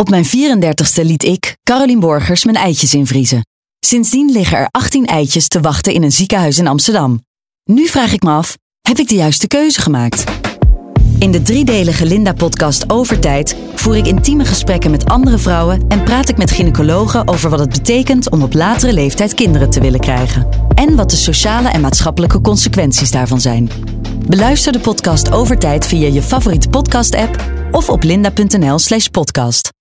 Op mijn 34ste liet ik, Carolien Borgers, mijn eitjes invriezen. Sindsdien liggen er 18 eitjes te wachten in een ziekenhuis in Amsterdam. Nu vraag ik me af, heb ik de juiste keuze gemaakt? In de driedelige Linda-podcast Overtijd voer ik intieme gesprekken met andere vrouwen en praat ik met gynaecologen over wat het betekent om op latere leeftijd kinderen te willen krijgen. En wat de sociale en maatschappelijke consequenties daarvan zijn. Beluister de podcast Overtijd via je favoriete podcast-app of op linda.nl/slash podcast.